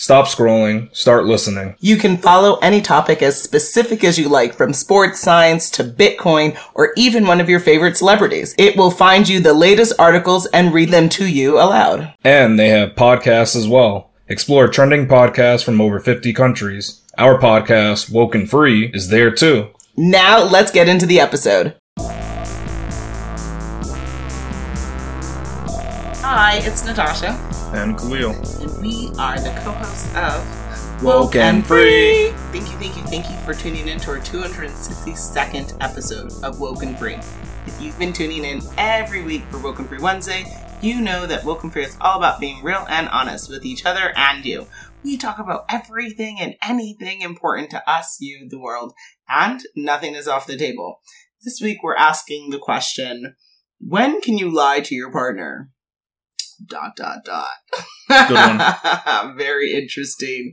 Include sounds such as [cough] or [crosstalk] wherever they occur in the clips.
Stop scrolling, start listening. You can follow any topic as specific as you like, from sports science to Bitcoin or even one of your favorite celebrities. It will find you the latest articles and read them to you aloud. And they have podcasts as well. Explore trending podcasts from over 50 countries. Our podcast, Woken Free, is there too. Now let's get into the episode. Hi, it's Natasha. And Khalil. And we are the co-hosts of Woken Free. Thank you, thank you, thank you for tuning in to our 262nd episode of Woken Free. If you've been tuning in every week for Woken Free Wednesday, you know that Woken Free is all about being real and honest with each other and you. We talk about everything and anything important to us, you, the world, and nothing is off the table. This week we're asking the question, when can you lie to your partner? Dot dot dot. [laughs] Very interesting,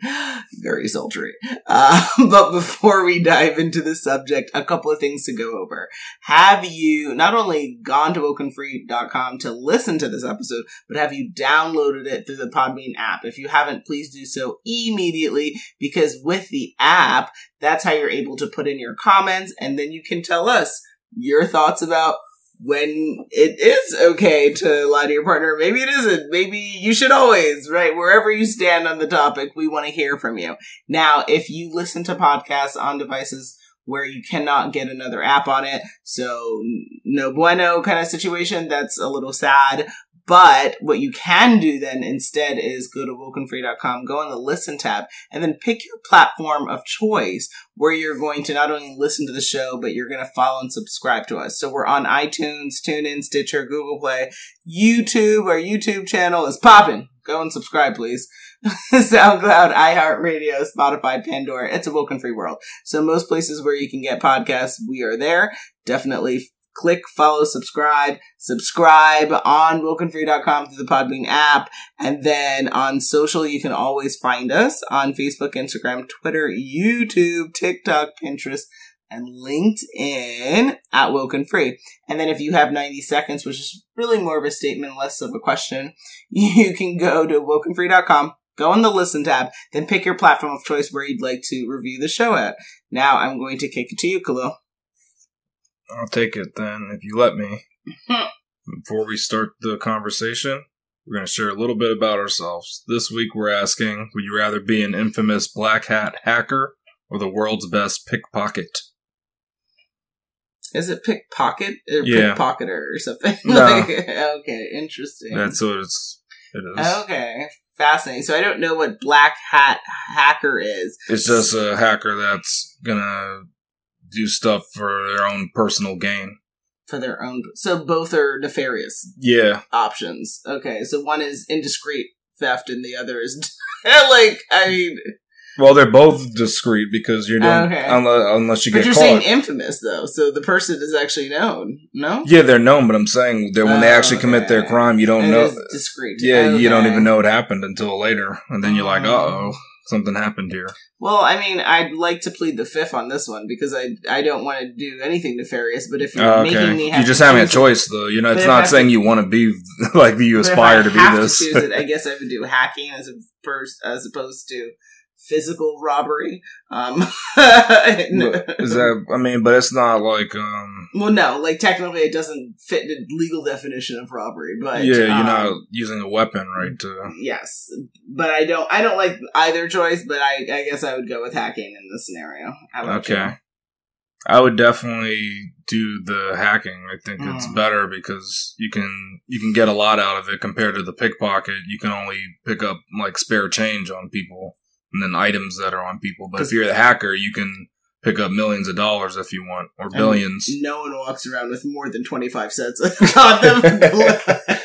very sultry. Uh, [laughs] but before we dive into the subject, a couple of things to go over. Have you not only gone to wokenfree.com to listen to this episode, but have you downloaded it through the Podbean app? If you haven't, please do so immediately because with the app, that's how you're able to put in your comments and then you can tell us your thoughts about when it is okay to lie to your partner. Maybe it isn't. Maybe you should always, right? Wherever you stand on the topic, we want to hear from you. Now, if you listen to podcasts on devices where you cannot get another app on it, so no bueno kind of situation, that's a little sad. But what you can do then instead is go to wokenfree.com, go in the listen tab, and then pick your platform of choice where you're going to not only listen to the show, but you're going to follow and subscribe to us. So we're on iTunes, TuneIn, Stitcher, Google Play, YouTube. Our YouTube channel is popping. Go and subscribe, please. [laughs] SoundCloud, iHeartRadio, Spotify, Pandora. It's a woken free world. So most places where you can get podcasts, we are there. Definitely click, follow, subscribe, subscribe on wokenfree.com through the Podbean app. And then on social, you can always find us on Facebook, Instagram, Twitter, YouTube, TikTok, Pinterest, and LinkedIn at Woken Free. And then if you have 90 seconds, which is really more of a statement, less of a question, [laughs] you can go to wokenfree.com, go on the listen tab, then pick your platform of choice where you'd like to review the show at. Now I'm going to kick it to you, Khalil. I'll take it then, if you let me. [laughs] Before we start the conversation, we're going to share a little bit about ourselves. This week we're asking Would you rather be an infamous black hat hacker or the world's best pickpocket? Is it pickpocket or Yeah. pickpocketer or something? No. [laughs] like, okay, interesting. That's what it's. It is. okay, fascinating. So I don't know what black hat hacker is. It's just a hacker that's gonna do stuff for their own personal gain. for their own. So both are nefarious Yeah, options. Okay, so one is indiscreet theft and the other is [laughs] like I mean, well, they're both discreet because you're doing Okay. unless, unless you but get you're caught. saying infamous though, so the person is actually known. No, yeah, they're known, but I'm saying that when they Oh, actually commit their crime, you don't know. it is discreet. Yeah, you don't even know it happened until later, and then you're like, Oh. "Uh oh, something happened here." Well, I mean, I'd like to plead the fifth on this one because I I don't want to do anything nefarious. But if you're Oh, making me you just having a choice, though. You know, it's not saying you want to be [laughs] like you aspire to be this. To choose it, I [laughs] guess I would do hacking as a first, as opposed to physical robbery. Um, [laughs] Is that? I mean, but it's not like um. Well, no, like technically, it doesn't fit the legal definition of robbery. But yeah, you're um, not using a weapon, right? To Yes, but I don't. I don't like either choice. But I, I guess I would go with hacking in this scenario. Okay. you? I would definitely do the hacking. I think it's Mm. better because you can you can get a lot out of it compared to the pickpocket. You can only pick up like spare change on people and then items that are on people. But if you're the hacker, you can pick up millions of dollars if you want or billions. No one walks around with more than twenty five cents [laughs] on them. [laughs]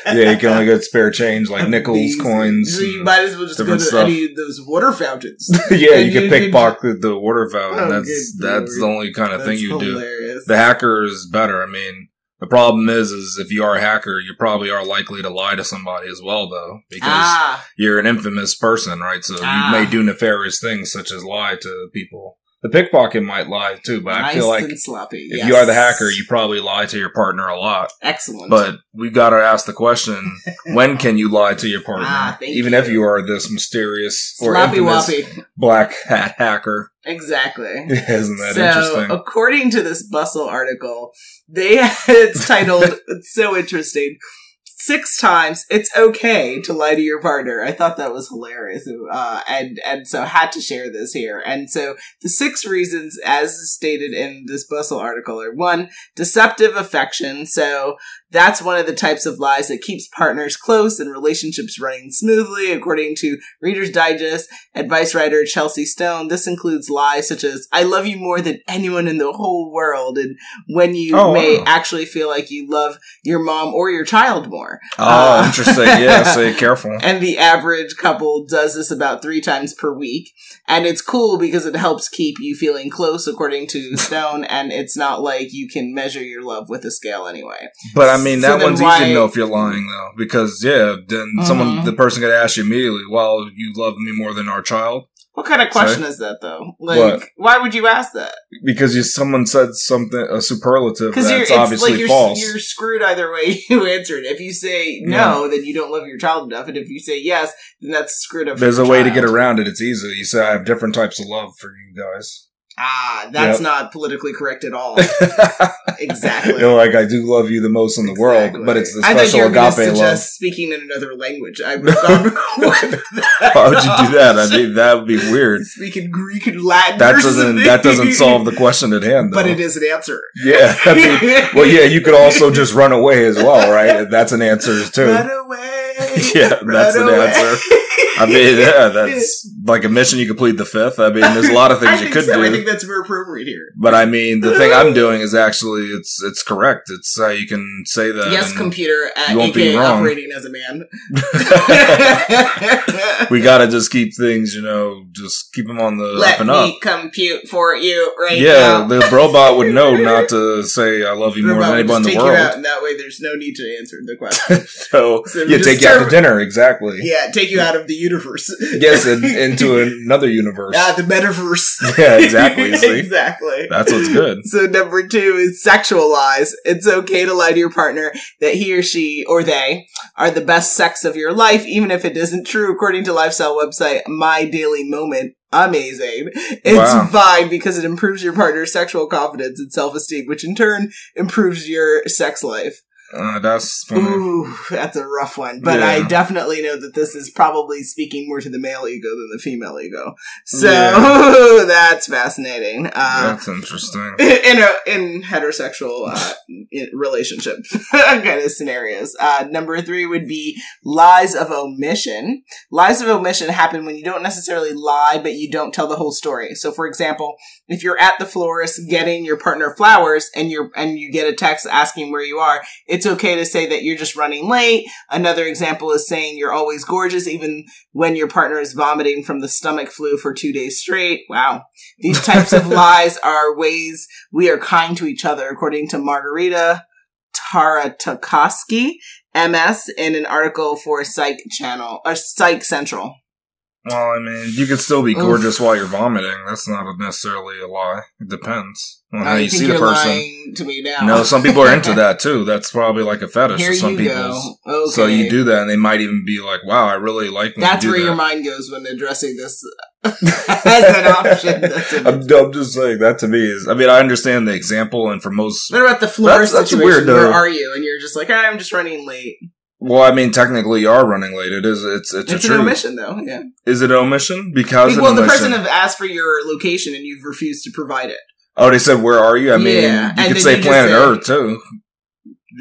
yeah, you can only get spare change like nickels, These- coins. So you might as well just go to stuff. any of those water fountains. [laughs] yeah, and you can you pickpocket the water fountain. Oh, that's that's the only kind of thing That's you do. The hacker is better. I mean, The problem is, is if you are a hacker, you probably are likely to lie to somebody as well, though, because Ah, you're an infamous person, right? So Ah. you may do nefarious things such as lie to people. The pickpocket might lie too, but I feel like sloppy. if yes. you are the hacker, you probably lie to your partner a lot. excellent. But we got to ask the question: [laughs] When can you lie to your partner, Ah, even you. if you are this mysterious or sloppy woppy. black hat hacker? Exactly. [laughs] Isn't that so, interesting? according to this Bustle article, they [laughs] it's titled. it's so interesting. Six times it's okay to lie to your partner. I thought that was hilarious, uh, and and so had to share this here. And so the six reasons, as stated in this Bustle article, are one deceptive affection. So that's one of the types of lies that keeps partners close and relationships running smoothly, according to Reader's Digest advice writer Chelsea Stone. This includes lies such as "I love you more than anyone in the whole world," and when you Oh, may wow. actually feel like you love your mom or your child more. oh, uh, interesting. Yeah, [laughs] say careful. And the average couple does this about three times per week. And it's cool because it helps keep you feeling close, according to [laughs] Stone. and it's not like you can measure your love with a scale anyway. But I mean, that then one's why- easy to know if you're lying, though, because yeah, then someone, Mhm. the person could ask you immediately, "Well, you love me more than our child," What kind of question is that, though? Like, What? why would you ask that? because you someone said something a superlative you're, that's it's obviously like you're, false. you're screwed either way [laughs] you answered. If you say no, then you don't love your child enough. And if you say yes, then that's screwed up. There's a your way to get around it. It's easy. You say I have different types of love for you guys. Ah, that's not politically correct at all. [laughs] Exactly. You're like I do love you the most in the world, but it's the I thought you special were agape suggest love. speaking in another language. I would gone. [laughs] Why would you do that? I mean, that would be weird. [laughs] Speaking Greek and Latin. That doesn't that doesn't solve the question at hand. Though. But it is an answer. Yeah. I mean, well, yeah. You could also just run away as well, right? That's an answer too. Run away. [laughs] Yeah, that's an away. answer. I mean, [laughs] yeah, that's like a mission you could plead the fifth. I mean, there's a lot of things you could so. I think that's more appropriate here. But I mean, the thing I'm [laughs] doing is actually it's it's correct. It's uh, you can say that. yes, computer, uh, you won't be wrong. operating as a man. we got to just keep things, you know, just keep them on the Let up and me up. compute for you right Yeah, now. the robot would know not to say "I love you" more than anybody in the take you out, world. and that way there's no need to answer the question. So So yeah, take out to dinner exactly. yeah, take you out of the universe. Yes, and [laughs] into another universe. Ah, the metaverse. [laughs] Yeah, exactly, [laughs] exactly. That's what's good. So number two is sexual lies. It's okay to lie to your partner that he or she or they are the best sex of your life, even if it isn't true, according to lifestyle website My Daily Moment. Amazing. It's Wow. fine because it improves your partner's sexual confidence and self-esteem, which in turn improves your sex life. Uh, that's funny. Ooh, that's a rough one. But Yeah. I definitely know that this is probably speaking more to the male ego than the female ego. So Yeah. [laughs] that's fascinating. Uh, That's interesting. [laughs] in a in heterosexual uh, relationship [laughs] kind of scenarios. Uh, number three would be lies of omission. Lies of omission happen when you don't necessarily lie, but you don't tell the whole story. So, for example, if you're at the florist getting your partner flowers and you're and you get a text asking where you are, it's okay to say that you're just running late. Another example is saying you're always gorgeous, even when your partner is vomiting from the stomach flu for two days straight. Wow. These types of [laughs] lies are ways we are kind to each other, according to Margarita tara Tartakovsky, MS, in an article for Psych Channel, or Psych Central. Well, I mean, you can still be Oof. gorgeous while you're vomiting. That's not necessarily a lie. It depends on how you see the person. to me now. No, some people are into [laughs] that too. That's probably like a fetish Here some you people. go. Okay. So you do that, and they might even be like, "Wow, I really like." When That's you do where that. your mind goes when addressing this [laughs] as an option. I'm, I'm just saying that to me is. I mean, I understand the example, and for most, What about the florist That's- that's situation? weird, Where though. are you? And you're just like, "Ah, I'm just running late. Well, I mean, technically, you are running late. It is. It's. It's, It's a an omission, though. Yeah. Is it an omission? Because well, the person have asked for your location and you've refused to provide it. oh, they said, "Where are you?" I mean, Yeah, you and could say planet say- Earth too.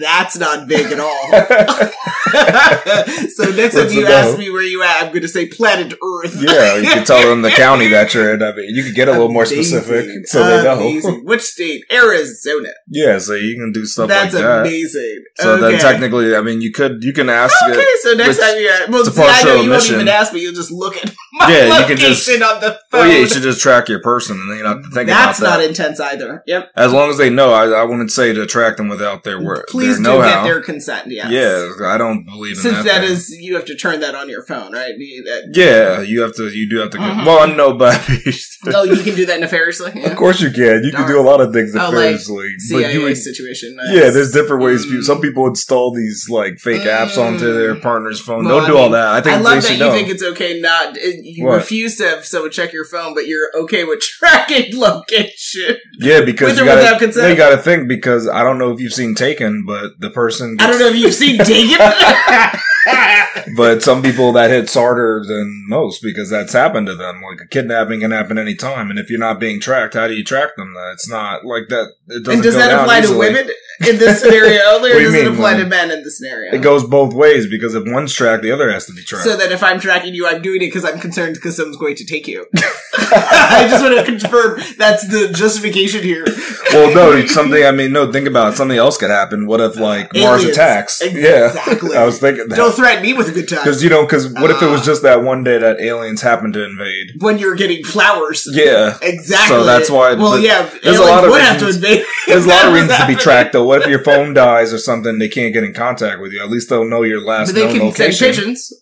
That's not big at all. [laughs] [laughs] so next time you ask me where you at, I'm going to say planet Earth. yeah, you could tell them the [laughs] county that you're in. I mean, you could get a little more specific, so they know. Amazing. Which state? Arizona. Yeah, so you can do stuff That's like that. That's amazing. So okay. then technically, I mean, you could you can ask Okay, it. so next time you well, it's a see, I know you won't even ask me. You'll just look at my Yeah, you location can just- on the phone. Oh yeah, you should just track your person, and then you don't have to think That's about not intense either. Yep. as long as they know, I, I wouldn't say to track them without their work. Please their do know-how. get their consent. Yes. Yeah, I don't believe in Since that. that is, you have to turn that on your phone, right? You- that- Yeah, you have to. You do have to. Mhm. Well, no, but [laughs] oh, you can do that nefariously. Yeah. of course you can. You can do a lot of things Oh, like nefariously. but CIA you situation. yeah, there's different ways. People, Mm. some people install these like fake apps onto Mm. their partner's phone. Well, Don't I do all that. I think I they love that you know. think it's okay not. it- You What? refuse to have someone check your phone, but you're okay with [laughs] tracking location. yeah, because you gotta, without consent. you gotta think because I don't know if you've seen Taken, but the person. I don't know if you've seen [laughs] Taken. [laughs] [laughs] But some people that hits harder than most because that's happened to them. Like a kidnapping can happen anytime, and if you're not being tracked, how do you track them? It's not like that. It doesn't and does that apply to women in this scenario only, [laughs] or What do you does it mean, apply to men in this scenario? It goes both ways because if one's tracked, the other has to be tracked. So that if I'm tracking you, I'm doing it because I'm concerned because someone's going to take you. [laughs] I just want to confirm that's the justification here. well, no, something. I mean, no. Think about it. Something else could happen. What if like Mars Aliens. attacks? Exactly. Yeah, [laughs] I was thinking that Don't threaten me with a good time because you know, because what if it was Ah. just that one day that aliens happened to invade? when you're getting flowers. Yeah, Exactly. So that's why- Well, yeah, there's a lot of would have to reasons- invade. There's a lot of reasons to be tracked, though. What if your phone dies or something? They can't get in contact with you. At least they'll know your last But they known can location. send pigeons.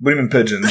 What do you mean pigeons? [laughs]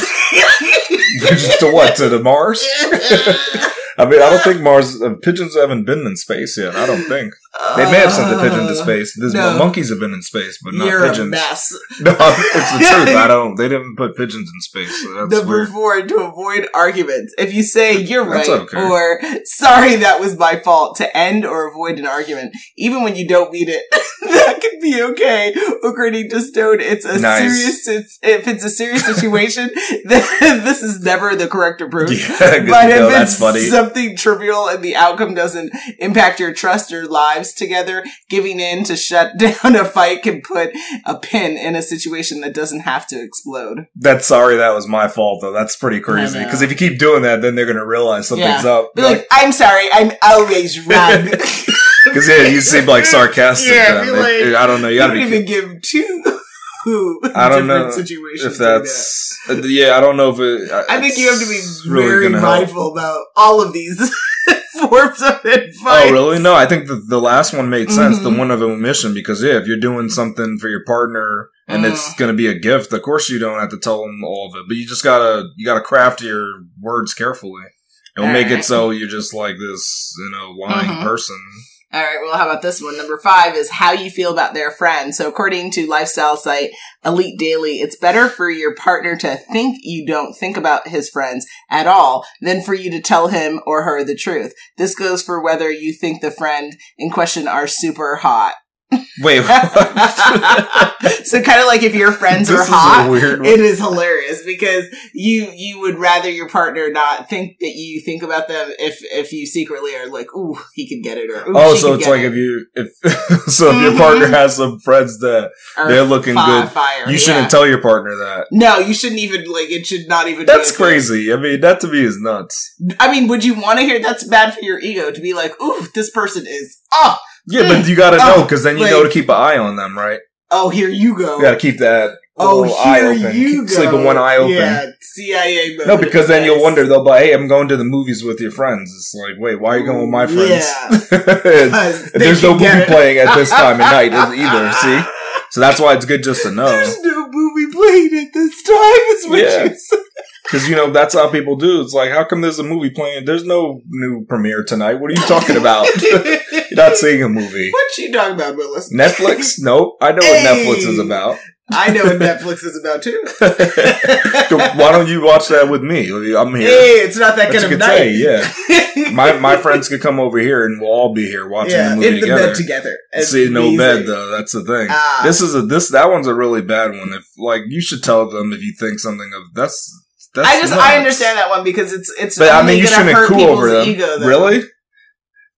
pigeons to what? To the Mars? [laughs] [laughs] I mean, I don't think Mars uh, pigeons haven't been in space yet. I don't think they may have sent the pigeon to uh, space. There's no. monkeys have been in space, but not You're a pigeons. mess. [laughs] No, it's the [laughs] truth. I don't. They didn't put pigeons in space. So weird. four, to avoid arguments. If you say you're right okay. or sorry that was my fault to end or avoid an argument, even when you don't mean it, [laughs] that can be okay. According to Stone, it's a Nice. serious. If it's a serious situation, then this is never the correct approach. Yeah, But if know. it's That's funny. something trivial and the outcome doesn't impact your trust or lives together, giving in to shut [laughs] down a fight can put a pin in a situation that doesn't have to explode. That's sorry. That was my fault, though. That's pretty crazy. Because if you keep doing that, then they're gonna realize something's Yeah. up. Be like, I'm sorry, I'm always [laughs] wrong. [laughs] Because yeah, you seem like sarcastic. Yeah, be like- It- I don't know. You You gotta don't be. even give two I don't know situations. if like that. that's uh, yeah, I don't know if it. I think you have to be really very gonna help. mindful about all of these forms of advice. Oh, really? No, I think the, the last one made sense, the Mhm. one of omission, because yeah, if you're doing something for your partner and it's Mm. going to be a gift, of course you don't have to tell them all of it, but you just gotta you gotta craft your words carefully. It'll make Alright. it so you're just like this, you know, lying Mhm. person. All right, well, how about this one? Number five is how you feel about their friends. So, according to lifestyle site Elite Daily, it's better for your partner to think you don't think about his friends at all than for you to tell him or her the truth. This goes for whether you think the friend in question are super hot. Wait, [laughs] what? so, kind of like if your friends this are hot, it is hilarious because you you would rather your partner not think that you think about them if if you secretly are like, ooh, he could get it or ooh, Oh, so it's like it," if you if [laughs] so if your Mhm. partner has some friends that or they're looking fi- good, Fire. you shouldn't yeah. tell your partner that. No, you shouldn't even like. It should not even. be That's crazy. I mean, that to me is nuts. I mean, would you want to hear? That's bad for your ego to be like, ooh, this person is. Oh, Yeah, but you gotta Oh, know because then you know to keep an eye on them, right? oh, here you go. You gotta keep that oh, here eye open. you Keep- go. Sleep with one eye open. Yeah, CIA. No, because then you'll wonder. They'll be, hey, I'm going to the movies with your friends. It's like, wait, why are you going with my friends? Yeah. [laughs] There's no movie it. playing at this time of night [laughs] either. See, so that's why it's good just to know, There's no movie playing at this time. Is what Yeah. you said. [laughs] because you know that's how people do. It's like, how come there's a movie playing? There's no new premiere tonight. What are you talking about? You're not seeing a movie. What you talking about, Willis? Netflix? [laughs] Nope. I know what Netflix is about. I know what Netflix is about too. [laughs] Why don't you watch that with me? I'm here. Hey, it's not that That's kind of night. day, yeah. [laughs] My my friends could come over here and we'll all be here watching yeah, the movie in the together. bed together. See, no bed though. That's the thing. Ah. This is a this that one's a really bad one. If like you should tell them if you think something of that's that's. I just nuts. I understand that one because it's it's. But I mean, you shouldn't cool over them. Ego, though. really?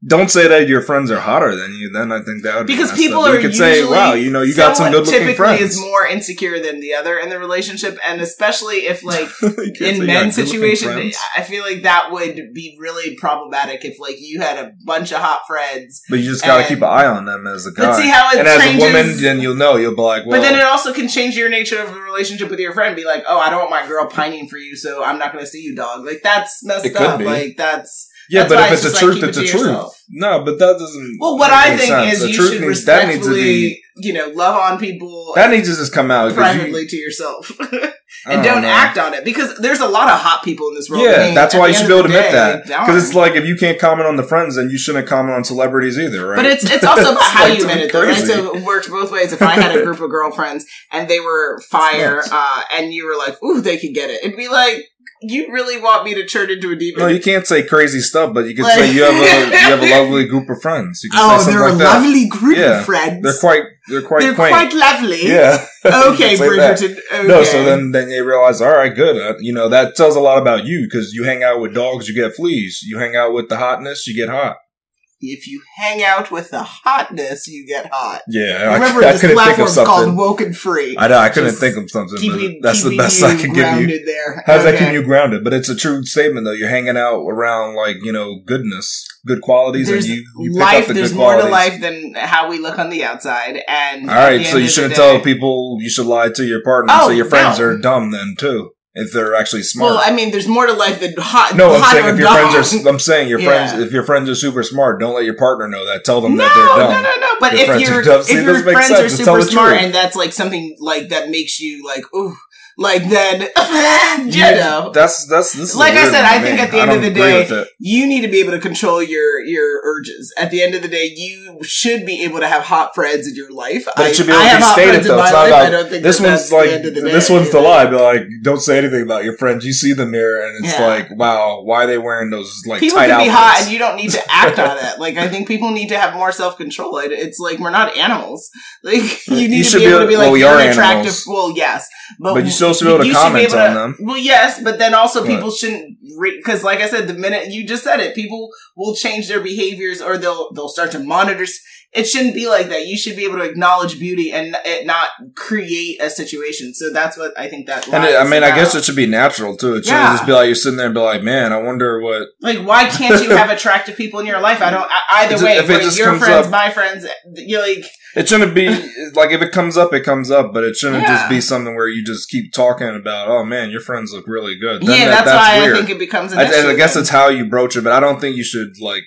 Don't say that your friends are hotter than you. Then I think that would be because messed people up. are You could say, usually "Wow, you know, you got some someone good looking typically friends." is more insecure than the other in the relationship, and especially if [laughs] like You can't say in men's situation. I feel like that would be really problematic if like you had a bunch of hot friends. but you just got to keep an eye on them as a guy. But see how it and as a woman, then you'll know. You'll be like, "Well, but then it also can change your nature of the relationship with your friend. Be like, oh, I don't want my girl pining for you, so I'm not going to see you, dog. Like that's messed up. be. Like that's yeah." that's But if it's it's, like, truth, it it's a truth. yourself. No, but that doesn't. well, what I think sense. is The you truth should needs- that needs to respectfully, be you know, love on people that needs to just come out 'cause you- privately to yourself. [laughs] And don't know. act on it because there's a lot of hot people in this world. Yeah, that's why you should be able to admit day, that because it's like if you can't comment on the friends, then you shouldn't comment on celebrities either, right? But it's it's also about [laughs] It's how like you admit it, though, right? So it works both ways. If I had a group of girlfriends and they were [laughs] fire, uh, and you were like, "Ooh, they could get it," it'd be like, "You really want me to turn into a demon?" no, you can't say crazy stuff, but you can Like- say you have a you have a [laughs] lovely group of friends. You can oh, they're like a that. lovely group Yeah. of friends. They're quite they're quite They're quaint. quite lovely. yeah. Okay, [laughs] You can say that. Bridgerton. Okay. No, so then then you realize, all right, good. Uh, you know that tells a lot about you because you hang out with dogs, you get fleas. You hang out with the hotness, you get hot. If you hang out with the hotness, you get hot. Yeah, Remember, I, I this couldn't think of called. Woken Free. I know I couldn't Just think of something. Keeping, that's the best I can give you. there. How's that Okay. keep you grounded? But it's a true statement, though. You're hanging out around like you know goodness, good qualities, There's and you, you pick life. up the There's good more qualities. to life than how we look on the outside. And All right, so you shouldn't the tell people you should lie to your partner. Oh, so your friends no. are dumb then too, if they're actually smart. Well, I mean, there's more to life than hot. no, I'm saying if your dumb. friends are, I'm saying your friends, if your friends are super smart, don't let your partner know that. Tell them No, that they're no, dumb. no, no. But Your if your dumb. See, if it your friends are super smart and that's like something like that makes you like ooh, like then [laughs] you know. That's that's this. Is Like I said, I to think at the end of the day, you need to be able to control your your urges. At the end of the day, you should be able to have hot friends in your life. But I, it should be able I to be stated though. It's not life. about I don't think this that one's like the end of the day. this one's the lie. But like, don't say anything about your friends. You see them there, and it's Yeah. like, wow, why are they wearing those like people tight can be outfits? hot and you don't need to act on it. Like I think people need to have more self control. It's like we're not animals. Like you You need to should be able to be like well, we you're an attractive. Well, yes, but, But you still should be able to comment able on to- them. Well, yes, but then also What? people shouldn't because, like I said, the minute you just said it, people will change their behaviors or they'll they'll start to monitor. It shouldn't be like that. You should be able to acknowledge beauty and it not create a situation. So that's what I think that. And it, I mean, I guess it should be natural too. It shouldn't Yeah. just be like you're sitting there and be like, "Man, I wonder what." [laughs] Like, why can't you have attractive people in your life? I don't. I- Either way, if it just your comes friends, up- my friends, you like. It shouldn't be like if it comes up, it comes up, but it shouldn't Yeah. just be something where you just keep talking about. Oh man, your friends look really good. Then yeah, that- that's, why weird. I think it becomes. I, I guess then. it's how you broach it, but I don't think you should like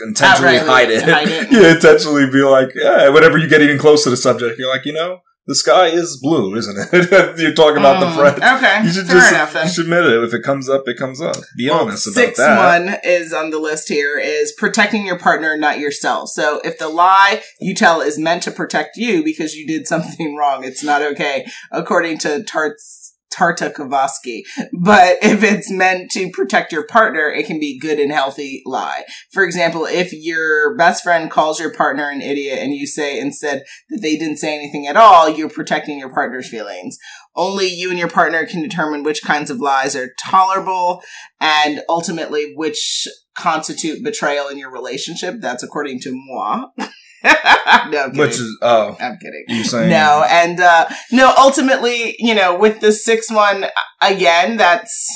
intentionally Outrightly hide it. hide it. [laughs] yeah, intentionally be like, yeah, whenever you get even close to the subject, you're like, you know, the sky is blue, isn't it? [laughs] you're talking about the Mm, friend. Okay, You should fair just enough then. you should admit it. If it comes up, it comes up. Be Well, honest about six that. one is on the list here is protecting your partner, not yourself. So if the lie you tell is meant to protect you because you did something [laughs] wrong, it's not okay, according to Tarts. Tartakovsky. But [laughs] if it's meant to protect your partner, it can be good and healthy lie. For example, if your best friend calls your partner an idiot and you say instead that they didn't say anything at all, you're protecting your partner's feelings. Only you and your partner can determine which kinds of lies are tolerable and ultimately which constitute betrayal in your relationship. That's according to moi. [laughs] no, I'm. Which is oh, I'm kidding. you saying No, and uh no, ultimately, you know, with the six one again, that's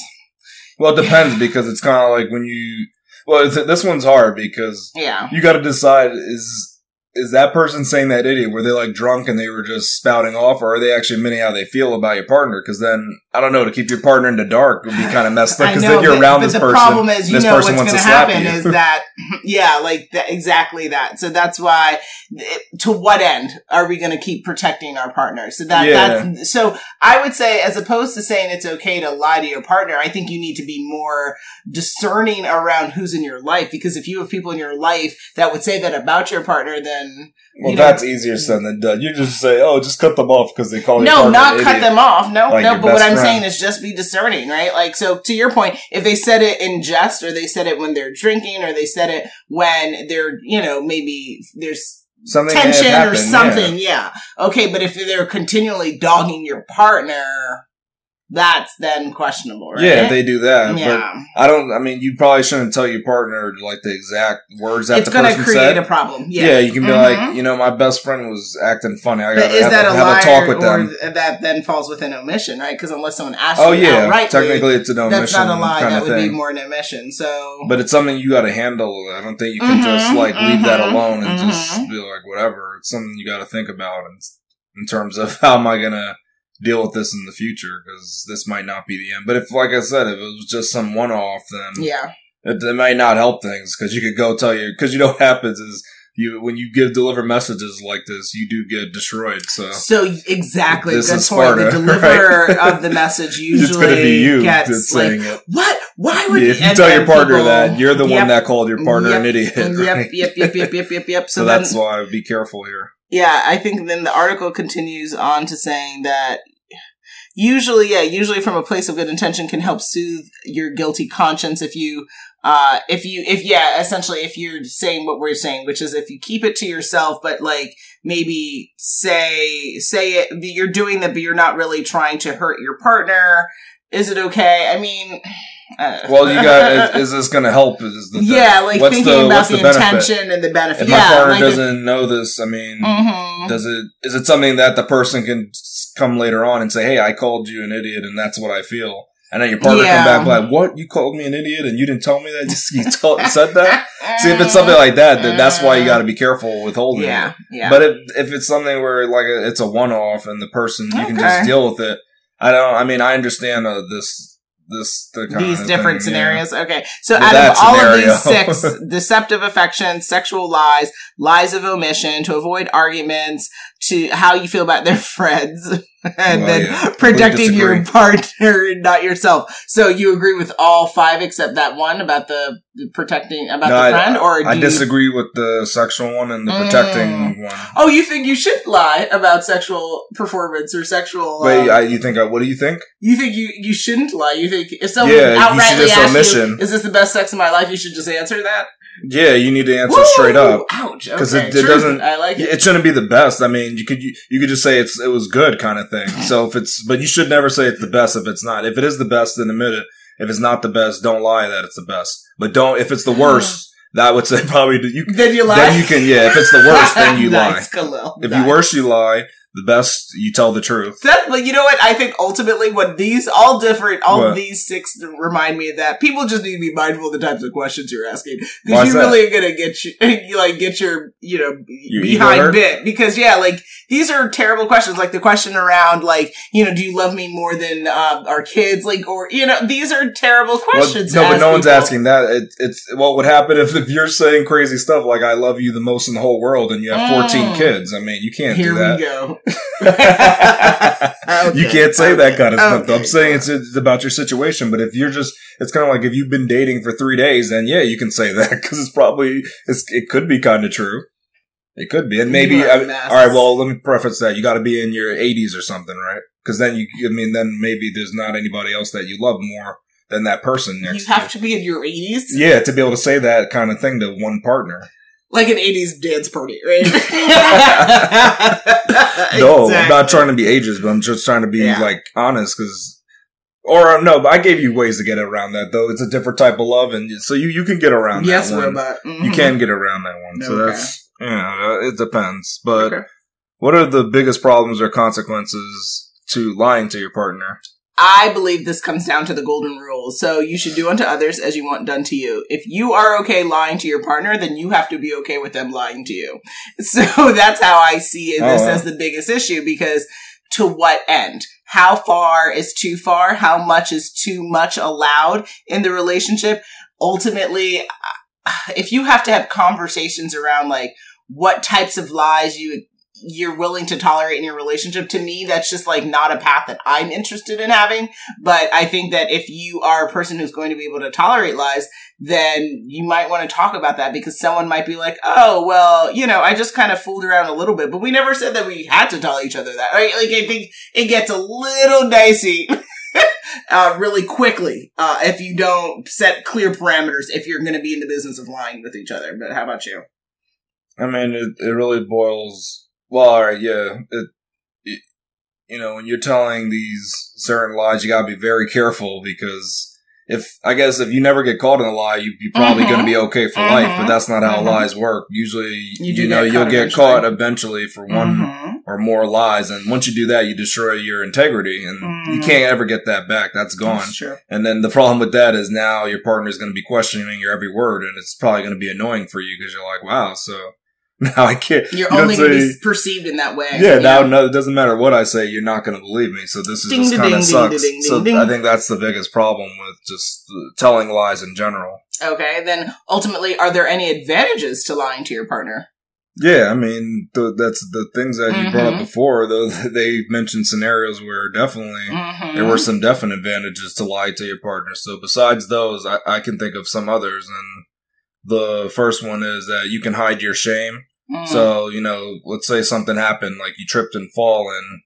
Well, it depends because it's kind of like when you. Well, it's, this one's hard because yeah. you got to decide is is that person saying that idiot were they like drunk and they were just spouting off or are they actually meaning how they feel about your partner because then i don't know to keep your partner in the dark would be kind of messed up because then you're but, around but this the person problem is, you this know what's going to happen is that, [laughs] yeah, like that, exactly that. So that's why, it, to what end are we going to keep protecting our partner? So that, Yeah. that's, so I would say, as opposed to saying it's okay to lie to your partner, I think you need to be more discerning around who's in your life. Because if you have people in your life that would say that about your partner, then well you know- that's easier said than done you just say oh just cut them off because they call you no, not cut them off. No, Like no. But what I'm friend. Saying is just be discerning, right? Like, so to your point, if they said it in jest, or they said it when they're drinking, or they said it when they're, you know, maybe there's something tension or happened, yeah. something, yeah. Okay, but if they're continually dogging your partner, that's then questionable, right? Yeah, they do that. yeah. But I don't. I mean, you probably shouldn't tell your partner like the exact words that it's the going to person create said. a problem. yeah. Yeah, you can be Mhm. like, you know, my best friend was acting funny. I gotta have, that a, have a talk with them. th- that then falls within omission, right? Because unless someone asks Oh yeah, outrightly, technically it's an omission that's not a lie. That would thing. be more an omission. So, but it's something you got to handle. I don't think you can just Mhm, like leave that mhm, alone and just be like whatever. It's something you got to think about in, in terms of how am I gonna deal with this in the future because this might not be the end. But if, like I said, if it was just some one off, then yeah, it, it might not help things because you could go tell you because you know what happens is you when you give deliver messages like this, you do get destroyed. So So exactly, This good is point. the [laughs] deliverer right? of the [laughs] message usually you gets like, saying it. "What? Why would?" Yeah, if you tell your partner people- that, you're the one that called your partner an idiot. [laughs] Yep, right? yep, yep, yep, yep, yep, yep. So, So then, that's why be careful here. Yeah, I think then the article continues on to saying that usually, yeah, usually from a place of good intention can help soothe your guilty conscience if you, uh, if you, if, yeah, essentially if you're saying what we're saying, which is if you keep it to yourself, but like maybe say, say it, you're doing that, but you're not really trying to hurt your partner. Is it okay? I mean, Well, you got is, [laughs] is this going to help? Is the thing. yeah, like What's thinking the, about the, the intention and the benefit. If yeah, my partner like doesn't know this, I mean, Mhm. does it is it something that the person can come later on and say, "Hey, I called you an idiot, and that's what I feel," and then your partner Yeah. come back like, "What? You called me an idiot, and you didn't tell me that you, you told, [laughs] said that?" See, if it's something like that, then that's why you got to be careful with holding yeah, it. yeah. But if if it's something where like it's a one off and the person you can just deal with it, I don't. I mean, I understand uh, this this the kind these of different thing, yeah. scenarios. Okay. So With out of all of these six, [laughs] deceptive affection, sexual lies, lies of omission, to avoid arguments, to how you feel about their [laughs] friends, and Well, then yeah, your [laughs] partner not yourself. So you agree with all five except that one about the protecting about No, the I- friend, or I you- disagree with the sexual one and the Mm. protecting one. Oh, you think you should lie about sexual performance or sexual? Wait, um, I, you think? I, what do you think? You think you you shouldn't lie? You think if someone Yeah, outrightly asks you, "Is this the best sex of my life?" You should just answer that. Yeah, you need to answer Woo! straight up. Ouch! 'Cause Okay. it- it doesn't- I like it. It shouldn't be the best. I mean, you could you, you could just say it's it was good kind of thing. So if it's, but you should never say it's the best if it's not. If it is the best, then admit it. If it's not the best, don't lie that it's the best. But don't if it's the worst. That would say [laughs] probably you. then you lie. Then you can yeah. If it's the worst, then [laughs] you lie. Khalil. If Nice. you worst, you lie. The best, you tell the truth. That, but you know what? I think ultimately, what these all different, all What? these six remind me of that people just need to be mindful of the types of questions you're asking because is you that? really gonna get [laughs] you, like get your you know Your behind bit because yeah, like these are terrible questions. Like the question around like you know, do you love me more than uh, our kids? Like or you know, these are terrible Well, questions. to no, but no one's people. asking that. It, it's what would happen if, if you're saying crazy stuff like "I love you the most in the whole world" and you have 14 Mm. kids. I mean, you can't Here do that. we go. [laughs] you can't say that kind of stuff. okay, I'm saying it's, it's about your situation, but if you're just, it's kind of like if you've been dating for three days, then yeah, you can say that because it's probably, it's, it could be kind of true. It could be, and maybe. I mean, all right, well, let me preface that you got to be in your 80s or something, right? Because then you, I mean, then maybe there's not anybody else that you love more than that person next You have to be in your eighties. Yeah, to be able to say that kind of thing to one partner. Like an 80s dance party, right? [laughs] [laughs] No, I'm not trying to be ages, but I'm just trying to be Yeah. like honest because. Or uh, no, but I gave you ways to get around that though. It's a different type of love, and so you, you can get around Yes, that one. robot. You Mhm. can get around that one. So Okay. that's yeah, uh, it depends. But Okay. what are the biggest problems or consequences to lying to your partner? I believe this comes down to the golden rule. So you should do unto others as you want done to you. If you are okay lying to your partner, then you have to be okay with them lying to you. [laughs] So that's how I see oh, this Oh, wow. as the biggest issue because to what end? How far is too far? How much is too much allowed in the relationship? Ultimately, [sighs] if you have to have conversations around like what types of lies you you're willing to tolerate in your relationship to me that's just like not a path that i'm interested in having. But i think that if you are a person who's going to be able to tolerate lies then you might want to talk about that because someone might be like oh well you know i just kind of fooled around a little bit. But we never said that we had to tell each other that right? Like i think it gets a little dicey [laughs] uh, really quickly uh, if you don't set clear parameters if you're going to be in the business of lying with each other. But how about you? I mean, it, it really boils. Well, all right, yeah. It, it, you know, when you're telling these certain lies, you gotta be very careful because if I guess if you never get caught in a lie, you, you're probably Mhm. going to be okay for Mhm. life. But that's not how Mhm. lies work. Usually, You you, know, you'll caught get eventually. caught eventually for one Mhm. or more lies, and once you do that, you destroy your integrity, and you Mhm. can't ever get that back. That's gone. That's. And then the problem with that is now your partner is going to be questioning your every word, and it's probably going to be annoying for you because you're like, wow, so [laughs] now I can't. You're you only going to be perceived in that way. Yeah, now know? no, it doesn't matter what I say, you're not going to believe me. So this is Ding, just kind of sucks. ding, so ding, ding. I think that's the biggest problem with just uh, telling lies in general. Okay, then ultimately, are there any advantages to lying to your partner? Yeah, I mean th- that's the things that you brought up before. Though [laughs] they mentioned scenarios where definitely Mm-hmm. there were some definite advantages to lie to your partner. So besides those, I, I can think of some others. And the first one is that you can hide your shame. Mm-hmm. So, you know, let's say something happened, like you tripped and fall and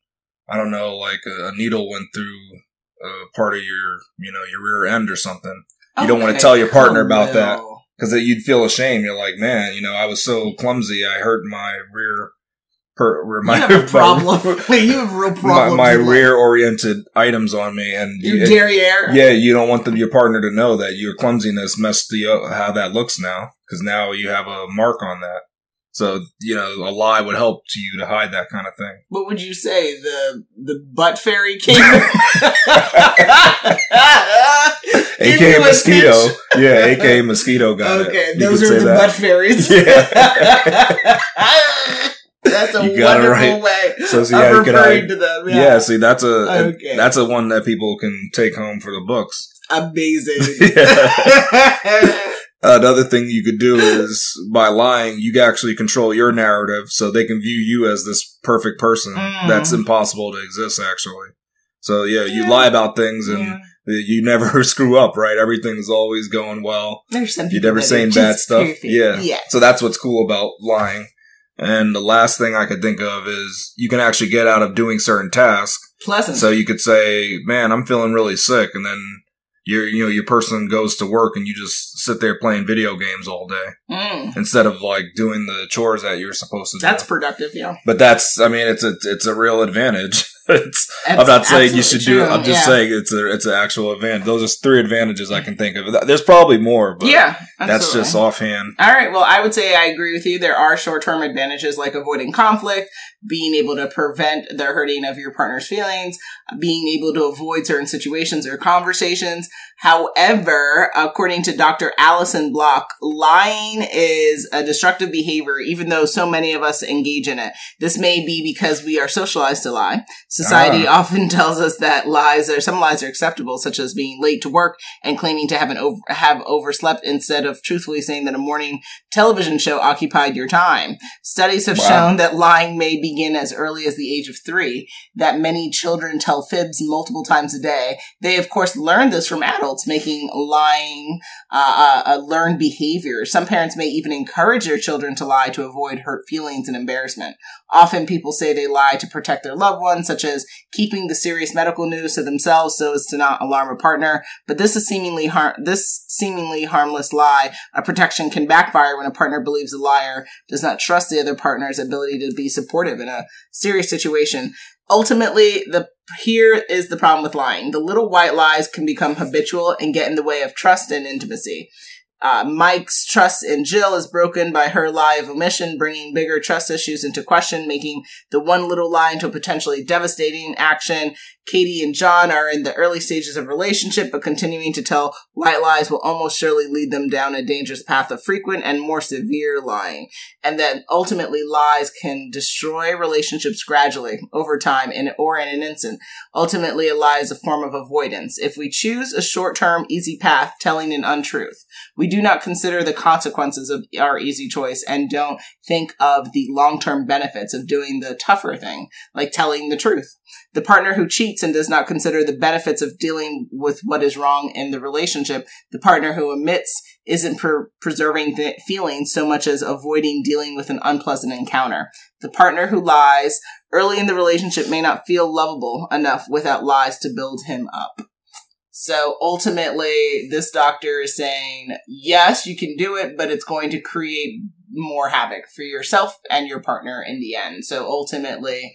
I don't know, like a, a needle went through a part of your, you know, your rear end or something. you don't wanna tell your partner about that. Cause you'd feel ashamed. You're like, man, you know, I was so clumsy. I hurt my rear, per, rear my, you have a [laughs] my- problem. [laughs] [laughs] you have real my, problems. my with rear oriented items on me. And Your you- derriere. yeah, you don't want them, your partner to know that your clumsiness messed the, uh, how that looks now. Cause now you have a mark on that. So, you know, a lie would help to you to hide that kind of thing. What would you say? The the butt fairy came. [laughs] [laughs] AKA mosquito. Yeah, AKA mosquito it. Okay, You those are the that. butt fairies. [laughs] That's a You wonderful right. way So, of yeah, you can referring to them. Yeah. Yeah, see, that's a Okay. that's a one that people can take home for the books. amazing. Another thing you could do is by lying, you actually control your narrative, so they can view you as this perfect person Mm. that's impossible to exist. Actually, so yeah, you Yeah. lie about things and Yeah. you never [laughs] screw up, right? Everything's always going well. There's some You're never saying bad stuff. perfect. Yeah. yeah. So that's what's cool about lying. And the last thing I could think of is you can actually get out of doing certain tasks. Pleasant. So you could say, "Man, I'm feeling really sick," and then your you know your person goes to work and you just sit there playing video games all day Mm, instead of like doing the chores that you're supposed to that's do. productive. Yeah. But that's I mean it's a it's a real advantage. [laughs] it's, I'm not saying you should absolutely do. true, I'm just yeah. saying it's a it's an actual advantage. Those are three advantages I can think of. There's probably more, but yeah. that's just offhand. All right. Well, I would say I agree with you. There are short term advantages like avoiding conflict, being able to prevent the hurting of your partner's feelings, being able to avoid certain situations or conversations. However, according to Dr. Allison Block, lying is a destructive behavior, even though so many of us engage in it. This may be because we are socialized to lie. Society ah. often [laughs] tells us that lies are, some lies are acceptable, such as being late to work and claiming to have an over, have overslept instead of truthfully saying that a morning television show occupied your time. Studies have Wow. shown that lying may begin as early as the age of three, that many children tell fibs multiple times a day. They, of course, learn this from adults, making lying uh, a, a learned behavior. Some parents may even encourage their children to lie to avoid hurt feelings and embarrassment. Often people say they lie to protect their loved ones, such as keeping the serious medical news to themselves so as to not alarm a partner. But this is seemingly har- this seemingly harmless lie, a protection can backfire when a partner believes the liar does not trust the other partner's ability to be supportive in a serious situation. Ultimately, the here is the problem with lying. The little white lies can become habitual and get in the way of trust and intimacy. Uh, Mike's trust in Jill is broken by her lie of omission, bringing bigger trust issues into question, making the one little lie into a potentially devastating action. Katie and John are in the early stages of relationship, but continuing to tell white lies will almost surely lead them down a dangerous path of frequent and more severe lying. And then ultimately lies can destroy relationships gradually over time in, or in an instant. Ultimately, a lie is a form of avoidance. If we choose a short-term, easy path, telling an untruth, we do not consider the consequences of our easy choice and don't think of the long-term benefits of doing the tougher thing, like telling the truth. The partner who cheats and does not consider the benefits of dealing with what is wrong in the relationship, the partner who omits isn't pre- preserving the feelings so much as avoiding dealing with an unpleasant encounter. The partner who lies early in the relationship may not feel lovable enough without lies to build him up. So ultimately, this doctor is saying, yes, you can do it, but it's going to create more havoc for yourself and your partner in the end. So ultimately,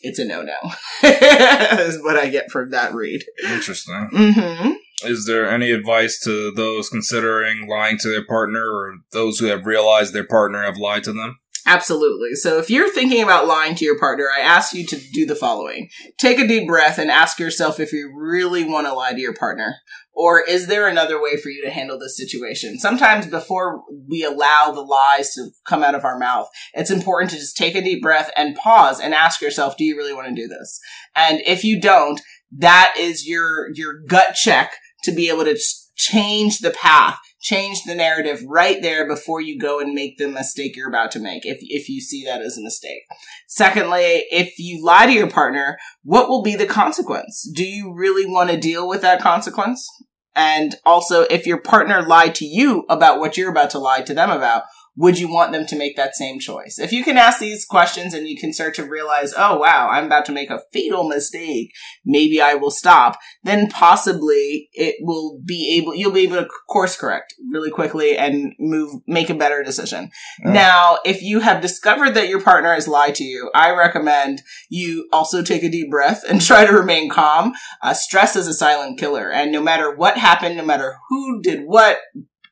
it's a no no. [laughs] is what I get from that read. Interesting. Mm-hmm. Is there any advice to those considering lying to their partner or those who have realized their partner have lied to them? Absolutely. So if you're thinking about lying to your partner, I ask you to do the following. Take a deep breath and ask yourself if you really want to lie to your partner. Or is there another way for you to handle this situation? Sometimes before we allow the lies to come out of our mouth, it's important to just take a deep breath and pause and ask yourself, do you really want to do this? And if you don't, that is your, your gut check to be able to change the path change the narrative right there before you go and make the mistake you're about to make if, if you see that as a mistake. Secondly, if you lie to your partner, what will be the consequence? Do you really want to deal with that consequence? And also, if your partner lied to you about what you're about to lie to them about, would you want them to make that same choice? If you can ask these questions and you can start to realize, oh wow, I'm about to make a fatal mistake, maybe I will stop, then possibly it will be able, you'll be able to course correct really quickly and move, make a better decision. Now, if you have discovered that your partner has lied to you, I recommend you also take a deep breath and [laughs] try to remain calm. Uh, stress is a silent killer. And no matter what happened, no matter who did what,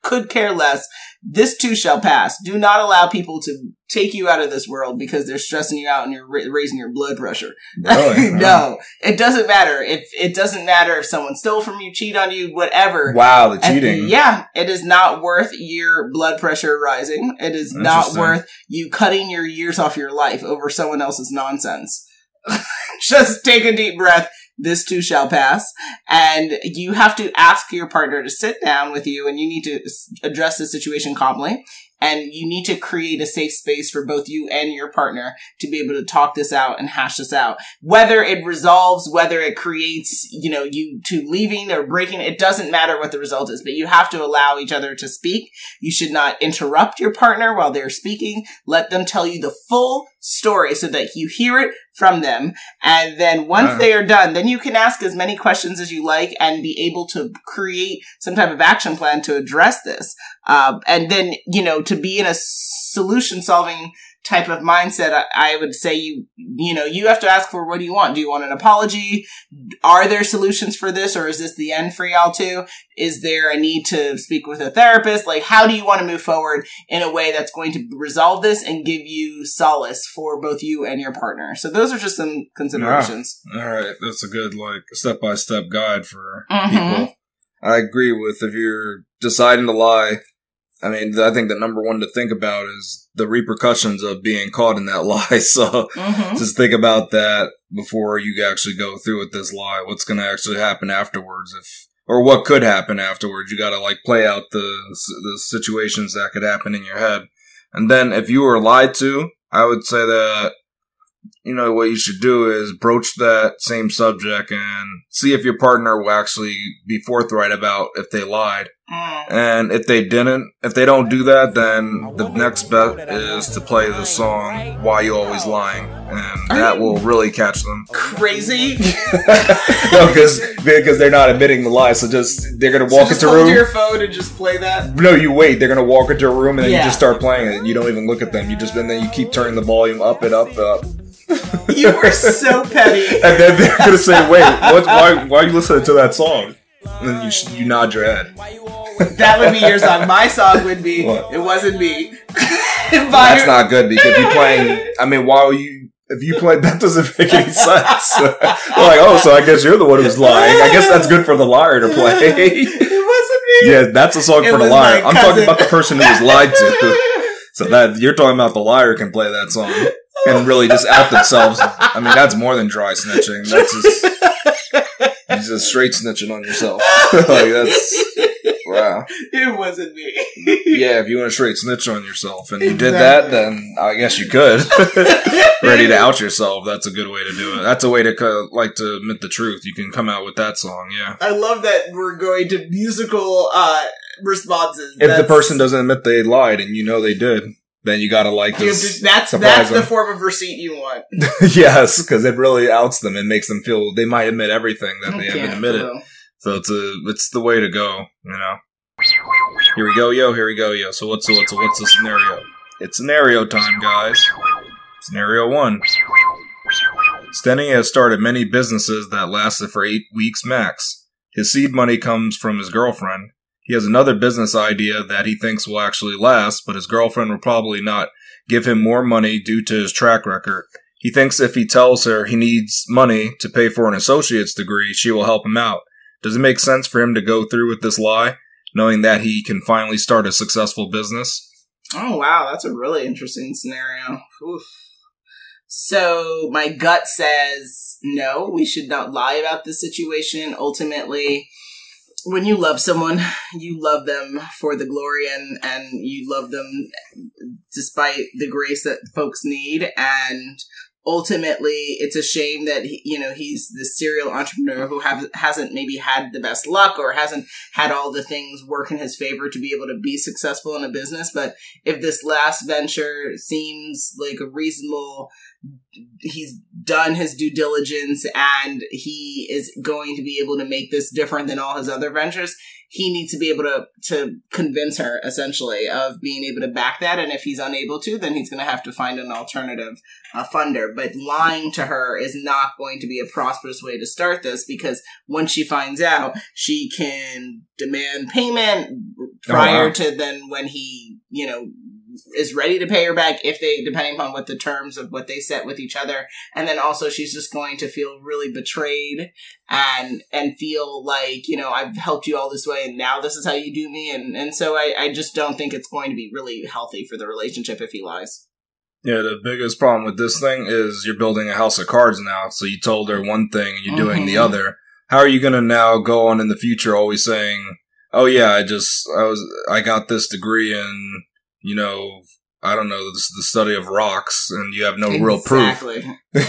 could care less. This too shall pass. Do not allow people to take you out of this world because they're stressing you out and you're ra- raising your blood pressure. Really? [laughs] no, it doesn't matter. If it doesn't matter if someone stole from you, cheat on you, whatever. Wow, the cheating. yeah, it is not worth your blood pressure rising. It is not worth you cutting your years off your life over someone else's nonsense. [laughs] Just take a deep breath. This too shall pass. And you have to ask your partner to sit down with you and you need to address the situation calmly. And you need to create a safe space for both you and your partner to be able to talk this out and hash this out. Whether it resolves, whether it creates, you know, you two leaving or breaking, it doesn't matter what the result is, but you have to allow each other to speak. You should not interrupt your partner while they're speaking. Let them tell you the full story so that you hear it from them. And then once Uh. they are done, then you can ask as many questions as you like and be able to create some type of action plan to address this. Uh, and then, you know, to be in a solution solving type of mindset, I, I would say you, you know, you have to ask for what do you want? Do you want an apology? Are there solutions for this or is this the end for y'all too? Is there a need to speak with a therapist? Like, how do you want to move forward in a way that's going to resolve this and give you solace for both you and your partner? So those are just some considerations. All right, that's a good like step by step guide for Mhm. people. I agree with if you're deciding to lie. I mean, I think the number one to think about is the repercussions of being caught in that [laughs] lie. So Mm-hmm. just think about that before you actually go through with this lie. What's going to actually happen afterwards? If or what could happen afterwards? You got to like play out the the situations that could happen in your head. And then if you were lied to, I would say that you know what you should do is broach that same subject and see if your partner will actually be forthright about if they lied. Mm. And if they didn't, if they don't do that, then the next bet is to play the song "Why You Always Lying," and Are that you- will really catch them. [laughs] Crazy. [laughs] [laughs] no, because because they're not admitting the lie, so just they're gonna walk just into a room. your phone and just play that. no, you wait. They're gonna walk into a room and then Yeah. you just start playing it. You don't even look at them. You just and then you keep turning the volume up and up and up. You were so petty. and then they're gonna say, "Wait, what? Why? Why are you listening to that song?" And you you nod your head. [laughs] That would be your song. My song would be What? "It Wasn't Me." [laughs] By- That's not good because you're playing, [laughs] I mean, why are you? If you play, that doesn't make any sense. Like, oh, so I guess you're the one who's lying. I guess that's good for the liar to play. It wasn't me. yeah, that's a song It for the was liar. my I'm talking cousin. about the person who was lied to. So that you're talking about the liar can play that song and really just out themselves. I mean, that's more than dry snitching. That's just He's just straight snitching on yourself. [laughs] like that's wow. It wasn't me. Yeah, if you want to straight snitch on yourself and you did that, then I guess you could. [laughs] Ready to out yourself. That's a good way to do it. That's a way to like to admit the truth. You can come out with that song. Yeah. I love that we're going to musical uh responses. If the person doesn't admit they lied and you know they did, then you gotta like this. to- that's surprise that's the form of receipt you want. [laughs] yes, because it really outs them and makes them feel they might admit everything that they Okay, haven't admitted. so- So it's a it's the way to go, you know. Here we go, yo. Here we go, yo. So what's the what's the, what's the scenario? It's scenario time, guys. Scenario one. Stenny has started many businesses that lasted for eight weeks max. His seed money comes from his girlfriend. He has another business idea that he thinks will actually last, but his girlfriend will probably not give him more money due to his track record. He thinks if he tells her he needs money to pay for an associate's degree, she will help him out. Does it make sense for him to go through with this lie, knowing that he can finally start a successful business? Oh wow, that's a really interesting scenario. Oof. So my gut says no, we should not lie about the situation. Ultimately, when you love someone, you love them for the glory and and you love them despite the grace that folks need. And ultimately it's a shame that he, you know he's the serial entrepreneur who have, hasn't maybe had the best luck or hasn't had all the things work in his favor to be able to be successful in a business. But if this last venture seems like a reasonable he's done his due diligence and he is going to be able to make this different than all his other ventures he needs to be able to to convince her essentially of being able to back that and if he's unable to then he's going to have to find an alternative uh, funder but lying to her is not going to be a prosperous way to start this because once she finds out she can demand payment prior oh, wow. to then when he you know is ready to pay her back if they depending upon what the terms of what they set with each other and then also she's just going to feel really betrayed and and feel like you know i've helped you all this way and now this is how you do me and and so i i just don't think it's going to be really healthy for the relationship if he lies yeah, the biggest problem with this thing is you're building a house of cards now. So you told her one thing and you're mm-hmm. doing the mm-hmm. other. How are you going to now go on in the future always saying, "Oh yeah, I just I was I got this degree in you know, I don't know, the, the study of rocks, and you have no exactly. real proof. [laughs] you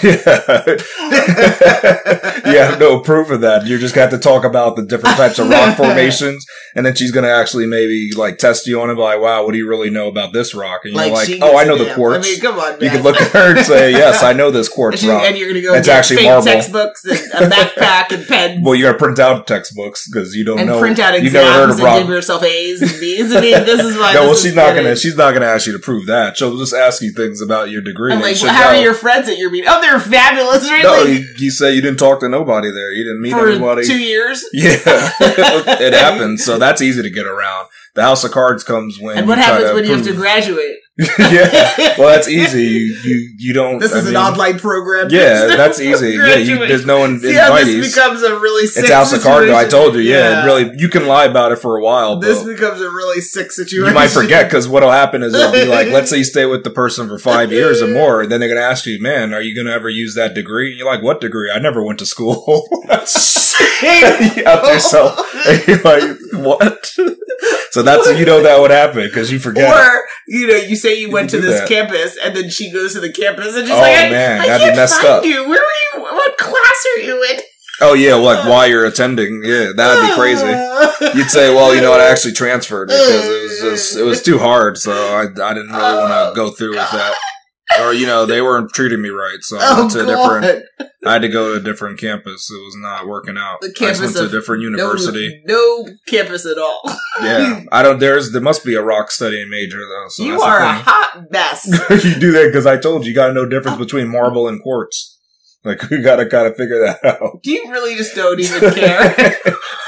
have no proof of that. You just got to talk about the different types of rock [laughs] formations, and then she's going to actually maybe like test you on it, like, "Wow, what do you really know about this rock?" And you're like, like "Oh, I know the quartz." I mean, come on, man. You can look at her and say, [laughs] "Yes, I know this quartz and rock." And you're going to go. It's actually marble. textbooks and a backpack and pens. Well, you got to print out textbooks because you don't know. and know. Print out exams you've never heard of rock. and give yourself A's and B's. I mean, this is why. no, well, she's not going to. She's not going to ask you to prove that. She'll just ask you things about your degree. I'm like, well, how are your friends at your meeting? They're fabulous. Really? No, you, you say you didn't talk to nobody there. You didn't meet For anybody. Two years. Yeah, [laughs] [laughs] it happens. So that's easy to get around. The House of Cards comes when. And what happens when prove. you have to graduate? [laughs] yeah, well, that's [laughs] easy. You you, you don't. This is mean, an online program. Yeah, [laughs] that's easy. yeah, you, there's no one. See how this becomes a really sick it's House of Cards. I told you. Yeah, yeah, really. You can lie about it for a while. This becomes a really sick situation. You might forget because what'll happen is it'll be like, let's say you stay with the person for five years or more, and then they're gonna ask you, man, are you gonna ever use that degree? And you're like, what degree? I never went to school. you out yourself. [laughs] Like, what? so that's you know that would happen because you forget. Or you know, you say you, you went to this that. campus, and then she goes to the campus, and she's oh, like, "I, man, I can't find up. you. Where are you? What class are you in?" Oh yeah, like while you're attending, yeah, that'd be crazy. You'd say, "Well, you know, what, I actually transferred because it was just it was too hard, so I I didn't really want to go through with that." [laughs] or you know they weren't treating me right, so I oh, went oh, to a different. I had to go to a different campus. It was not working out. The campus I went to a different university. No, no, campus at all. yeah, I don't. There's there must be a rock studying major though. So you are a hot mess. [laughs] you do that because I told you you got to know difference between marble and quartz. Like [laughs] we gotta kind of figure that out. Do you really just don't even care? [laughs]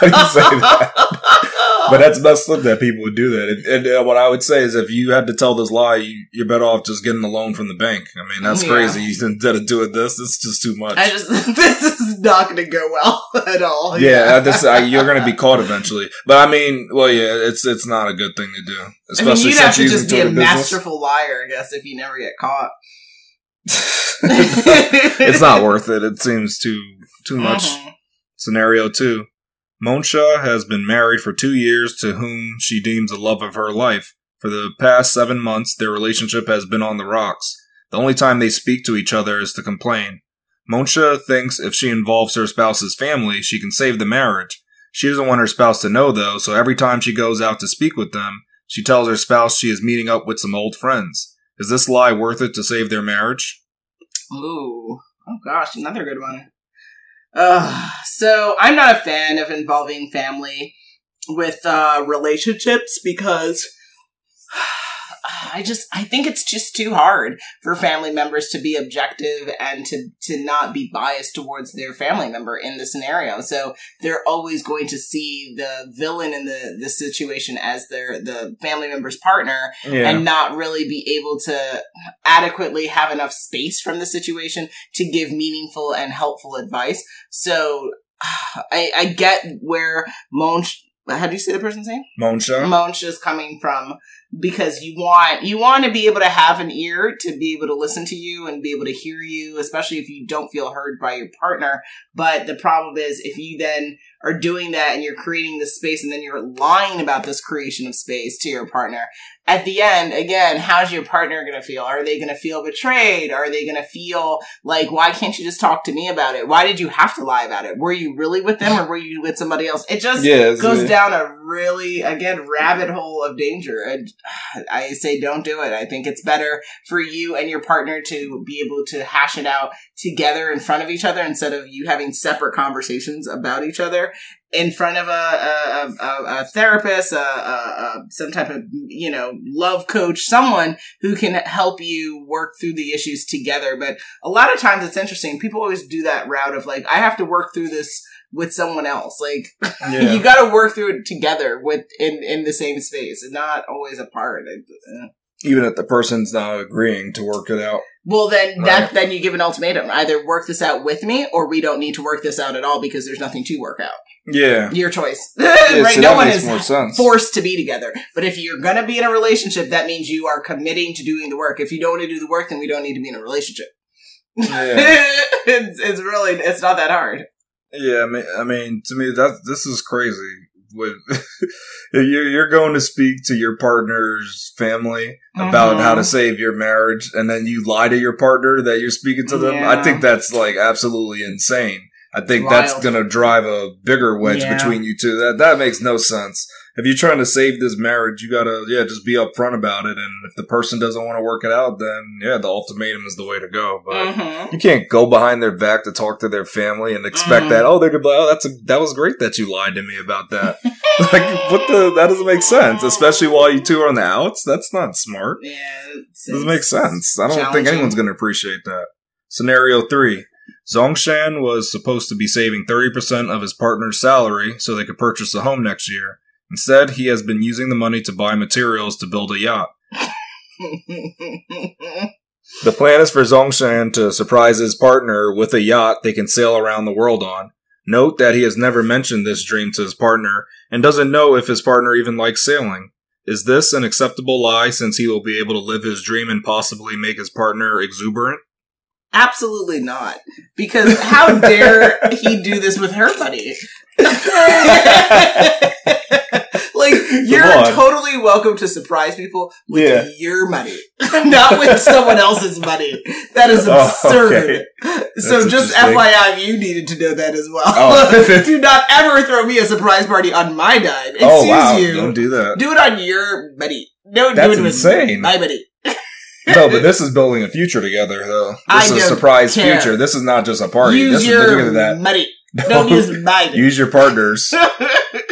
How do you say that? [laughs] but that's messed up that people would do that. And, and uh, what I would say is, if you had to tell this lie, you, are better off just getting a loan from the bank. I mean, that's yeah. crazy. Instead of doing this, it's just too much. I just [laughs] this is not going to go well [laughs] at all. Yeah, yeah. this I, you're going to be caught eventually. But I mean, well, yeah, it's it's not a good thing to do. Especially I mean, you'd have to just be a masterful liar, I guess, if you never get caught. it's not worth it. It seems too too much. Mm-hmm. Scenario two. Monsha has been married for two years to whom she deems the love of her life. For the past seven months, their relationship has been on the rocks. The only time they speak to each other is to complain. Monsha thinks if she involves her spouse's family, she can save the marriage. She doesn't want her spouse to know though, so every time she goes out to speak with them, she tells her spouse she is meeting up with some old friends. Is this lie worth it to save their marriage? Ooh. Oh gosh, another good one. Uh, so I'm not a fan of involving family with uh, relationships because [sighs] I just I think it's just too hard for family members to be objective and to to not be biased towards their family member in the scenario. So they're always going to see the villain in the the situation as their the family member's partner Yeah. and not really be able to adequately have enough space from the situation to give meaningful and helpful advice. So [sighs] I, I get where Monch, how do you say the person's name? Monsha. Monch is coming from because you want you want to be able to have an ear to be able to listen to you and be able to hear you, especially if you don't feel heard by your partner. But the problem is if you then are doing that and you're creating this space and then you're lying about this creation of space to your partner. At the end, again, how's your partner going to feel? Are they going to feel betrayed? Are they going to feel like, why can't you just talk to me about it? Why did you have to lie about it? Were you really with them or were you with somebody else? It just yeah. goes down a really again rabbit hole of danger and i say don't do it i think it's better for you and your partner to be able to hash it out together in front of each other instead of you having separate conversations about each other in front of a a, a, a therapist a, a, a some type of you know love coach someone who can help you work through the issues together. But a lot of times it's interesting. People always do that route of like i have to work through this with someone else. Like [laughs] yeah. you got to work through it together with in in the same space and not always apart. Uh, Even if the person's not agreeing to work it out. well then Right. that then you give an ultimatum either work this out with me or we don't need to work this out at all because there's nothing to work out Yeah. your choice Yeah, [laughs] right so no one is forced to be together but if you're gonna be in a relationship that means you are committing to doing the work if you don't want to do the work then we don't need to be in a relationship Yeah. [laughs] it's, it's really it's not that hard Yeah, I mean, I mean, to me, that this is crazy. With [laughs] you're you're going to speak to your partner's family about Mhm. how to save your marriage, and then you lie to your partner that you're speaking to them. Yeah. I think that's like absolutely insane. I think It's that's going to drive a bigger wedge Yeah. between you two. That that makes no sense. If you're trying to save this marriage, you gotta yeah, just be upfront about it. And if the person doesn't want to work it out, then yeah, the ultimatum is the way to go. But Mhm. you can't go behind their back to talk to their family and expect Mhm. that oh they're gonna be like, oh that's a, that was great that you lied to me about that [laughs] like what the that doesn't make sense [laughs] especially while you two are on the outs that's not smart yeah it's- doesn't make sense I don't think anyone's gonna appreciate that scenario three Zongshan was supposed to be saving 30% of his partner's salary so they could purchase a home next year. Instead, he has been using the money to buy materials to build a yacht. The plan is for Zongshan to surprise his partner with a yacht they can sail around the world on. Note that he has never mentioned this dream to his partner and doesn't know if his partner even likes sailing. Is this an acceptable lie since he will be able to live his dream and possibly make his partner exuberant? Absolutely not. Because how dare he do this with her money? [laughs] like you're totally welcome to surprise people with Yeah. your money, [laughs] not with someone else's money. That is [laughs] Oh, absurd. So just. FYI, you needed to know that as well. Oh. do not ever throw me a surprise party on my dime. Oh, Excuse oh wow! you. Don't do that. Do it on your money. Don't That's do it with insane. my money. No, but this is building a future together, though. I This is a surprise care. future. This is not just a party. Use this is your bigger than that. money. [laughs] Don't use mine. Use your partners. [laughs]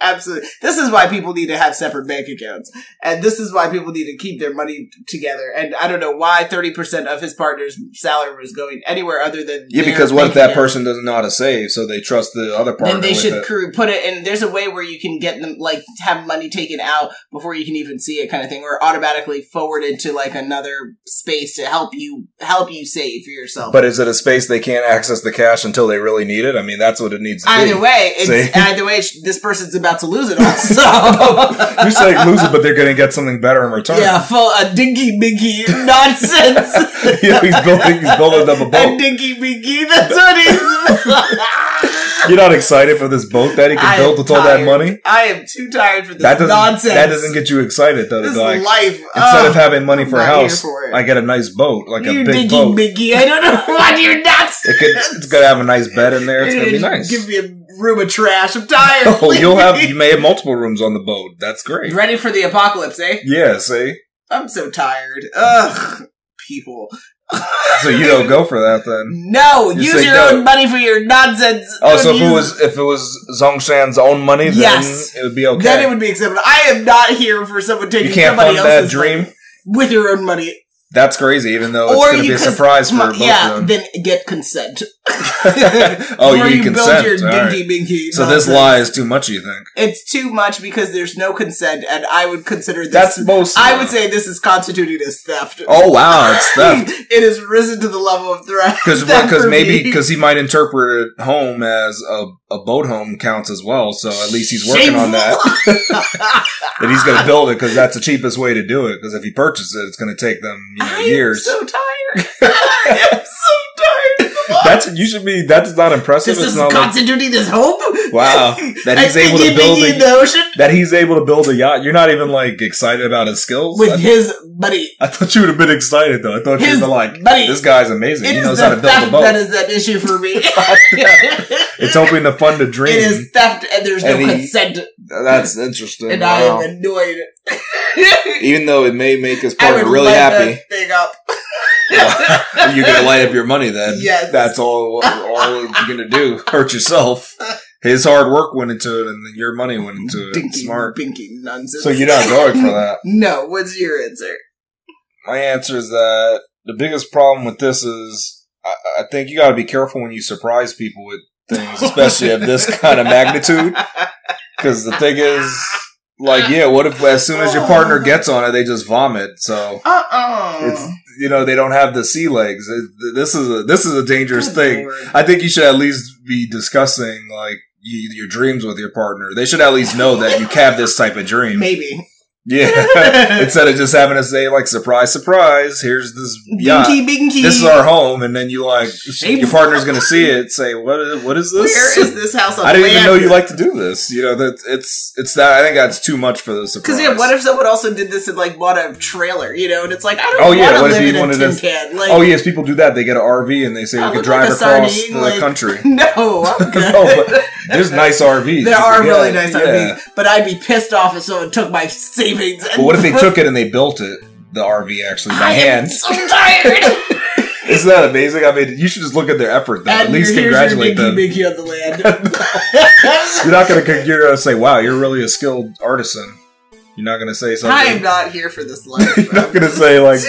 Absolutely. This is why people need to have separate bank accounts. And this is why people need to keep their money together. And I don't know why 30% of his partner's salary was going anywhere other than. Yeah, because what if that account. person doesn't know how to save, so they trust the other partner? Then they should it? put it in. There's a way where you can get them, like, have money taken out before you can even see it, kind of thing, or automatically forwarded to like another space to help you help you save for yourself. But is it a space they can't access the cash until they really need it? I mean, that's what it needs to either be. way, [laughs] it's, See? either way, this person's about to lose it all. [laughs] So [laughs] You're saying lose it, but they're going to get something better in return. Yeah, full a dinky binky nonsense. [laughs] Yeah, he's building. He's building up a a boat. dinky binky. That's what he's. You're not excited for this boat that he can am build with all that money. I am too tired for this That nonsense. That doesn't get you excited though. this like life. instead Ugh, of having money for a house, for. I get a nice boat, like you a big dinky boat. binky. I don't know why you're nuts. It could, it's gonna have a nice bed in there. It's gonna be nice. Give me a room of trash. I'm tired. [laughs] Oh, you'll have. You [laughs] may have multiple rooms on the boat. That's great. ready for the apocalypse, eh? Yeah. See. I'm so tired. Ugh, people. So you don't go for that then. [laughs] No, You use your no. own money for your nonsense. Oh, Don't so if it was if it was Zongshan's own money, then Yes. it would be okay. Then it would be acceptable. I am not here for someone taking you can't somebody fund that else's dream. money. with your own money. That's crazy, even though it's going to be a surprise for both yeah, of them. then get consent. [laughs] oh, Before you, need build consent. your right. dinky binky. So this lie is too much, you think? It's too much because there's no consent, and I would consider this. That's most. I would say this is constituted as theft. Oh wow, it's [laughs] theft. it has risen to the level of [laughs] theft. Because because maybe because he might interpret it home as a, a boat home counts as well. So at least he's working on that. that he's going to build it because that's the cheapest way to do it. Because if he purchases it, it's going to take them you know, years. so tired. I am so tired. [laughs] That's you should be. That's not impressive. this It's is not like constituting this hope. Wow, [laughs] that he's able to build a- the ocean that he's able to build a yacht. You're not even like excited about his skills. with I, his buddy. I thought you would have been excited though. I thought His you'd be like, buddy. this guy's amazing. He knows how to build a boat. that is that issue for me. [laughs] Oh, it's hoping to fund a dream. It is theft, and there's no he- consent, That's interesting. and I am annoyed. Even though it may make his partner really happy, thing up. You're gonna light up your money. Then Yes. that's all. All you're gonna do hurt yourself. His hard work went into it, and your money went into it. Smart. binky nonsense. So you're not going for that. [laughs] No, what's your answer? My answer is that the biggest problem with this is I, I think you got to be careful when you surprise people with things, especially of this kind of magnitude. [laughs] Because the thing is, like, yeah, what if as soon as your partner gets on it, they just vomit? So Uh-uh. You know they don't have the sea legs. This is a this is a dangerous Good thing. Lord. I think you should at least be discussing like you, your dreams with your partner. They should at least know that you have this type of dream. Maybe. Yeah. [laughs] Instead of just having to say like surprise, surprise, here's this yacht. Binky, binky. This is our home, and then you like your partner's gonna see it. Say what? Is, what is this? Where is this house [laughs] I didn't even know you like to do this. You know that it's it's that. I think that's too much for the surprise. Because yeah, what if someone also did this and like bought a trailer, you know? And it's like I don't Oh, want yeah, to what if live in a tin can. Like, Oh yes, people do that. They get an RV and they say I we can drive like across sardine, the like- country. [laughs] no, I'm good. No, there's nice RVs. there are Yeah, really nice yeah. RVs, but I'd be pissed off if someone took my savings. And But what if they took it and they built it, the RV actually by hands. I am hand? so tired. [laughs] [laughs] Isn't that amazing? I mean, you should just look at their effort. Then at least congratulate your them. on the land. [laughs] You're not gonna you're gonna say, "Wow, you're really a skilled artisan." You're not gonna say something. I am not here for this life. you're not gonna say like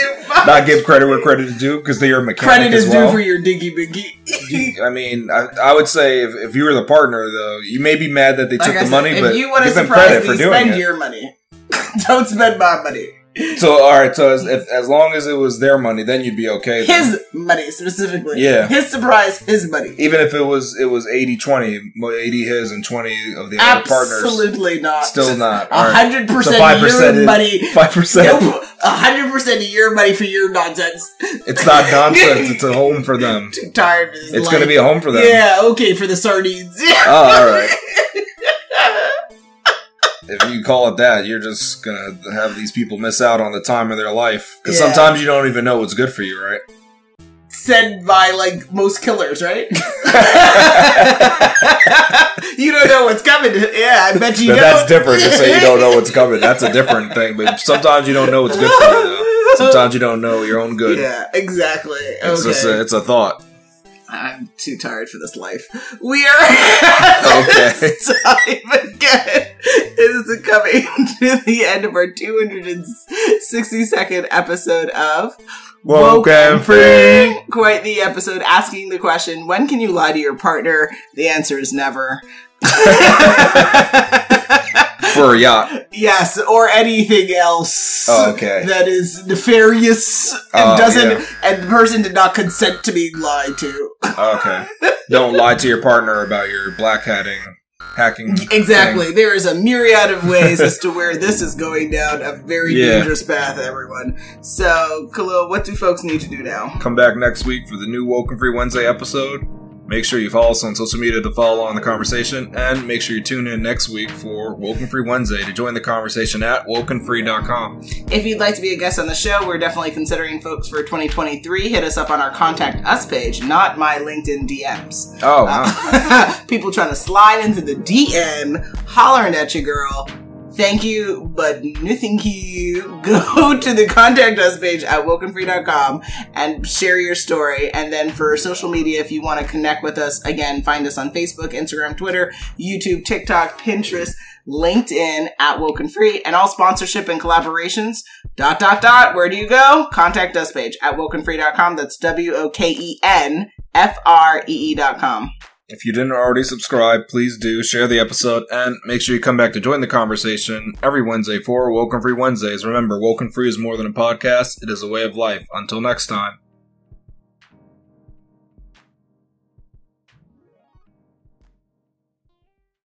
not give credit where credit is due because they are mechanic Credit is well. due for your dinky binky. I mean, I, I would say if, if you were the partner, though, you may be mad that they Like took I the said, money, but you want to give them credit me, for doing spend it. your money. [laughs] Don't spend my money. So, all right, so as, if, as long as it was their money, then you'd be okay. then. His money specifically. Yeah. His surprise, his money. even if it was it was 80-20, mo- 80 his and twenty of the other partners, Absolutely not. still not. A All right, hundred So percent 5% your money. five percent. Nope. A hundred percent of your money for your nonsense. It's not [laughs] nonsense. It's a home for them. Too tired It's going to be a home for them. Yeah, okay, for the sardines. Oh, all right. [laughs] if you call it that, you're just gonna have these people miss out on the time of their life. Because Yeah. sometimes you don't even know what's good for you, right? Said by like most killers, right? [laughs] [laughs] you don't know what's coming. Yeah, I bet you But that's different to say you don't know what's coming. [laughs] That's a different thing. But sometimes you don't know what's good for you. Though. Sometimes you don't know your own good. Yeah, exactly. It's okay. just a, it's a thought. I'm too tired for this life. We are [laughs] Okay. this time again. It is coming [laughs] to the end of our 262nd episode of Woken Free. Quite the episode asking the question, when can you lie to your partner? The answer is never. [laughs] For a yacht. yes, or anything else. Oh, okay. That is nefarious and Oh, doesn't yeah. and the person did not consent to being lied to. Okay. Don't lie to your partner about your black hatting, hacking. [laughs] Exactly. There is a myriad of ways as to where this is going down a very Yeah. dangerous path, everyone. So, Khalil, what do folks need to do now? Come back next week for the new Woken Free Wednesday episode. Make sure you follow us on social media to follow along the conversation, and make sure you tune in next week for Woken Free Wednesday to join the conversation at wokenfree.com. If you'd like to be a guest on the show, we're definitely considering folks for 2023. Hit us up on our contact us page, not my LinkedIn DMs. Oh, wow. Uh, [laughs] people trying to slide into the DM, hollering at you, girl. Thank you, but no thank you. [laughs] Go to the contact us page at wokenfree.com and share your story. And then for social media, if you want to connect with us, again, find us on Facebook, Instagram, Twitter, YouTube, TikTok, Pinterest, LinkedIn at Woken Free, and all sponsorship and collaborations. Dot dot dot. Where do you go? Contact us page at wokenfree.com. That's W O K E N F R E E dot com. If you didn't already subscribe, please do share the episode and make sure you come back to join the conversation every Wednesday for Woken Free Wednesdays. Remember, Woken Free is more than a podcast, it is a way of life. Until next time.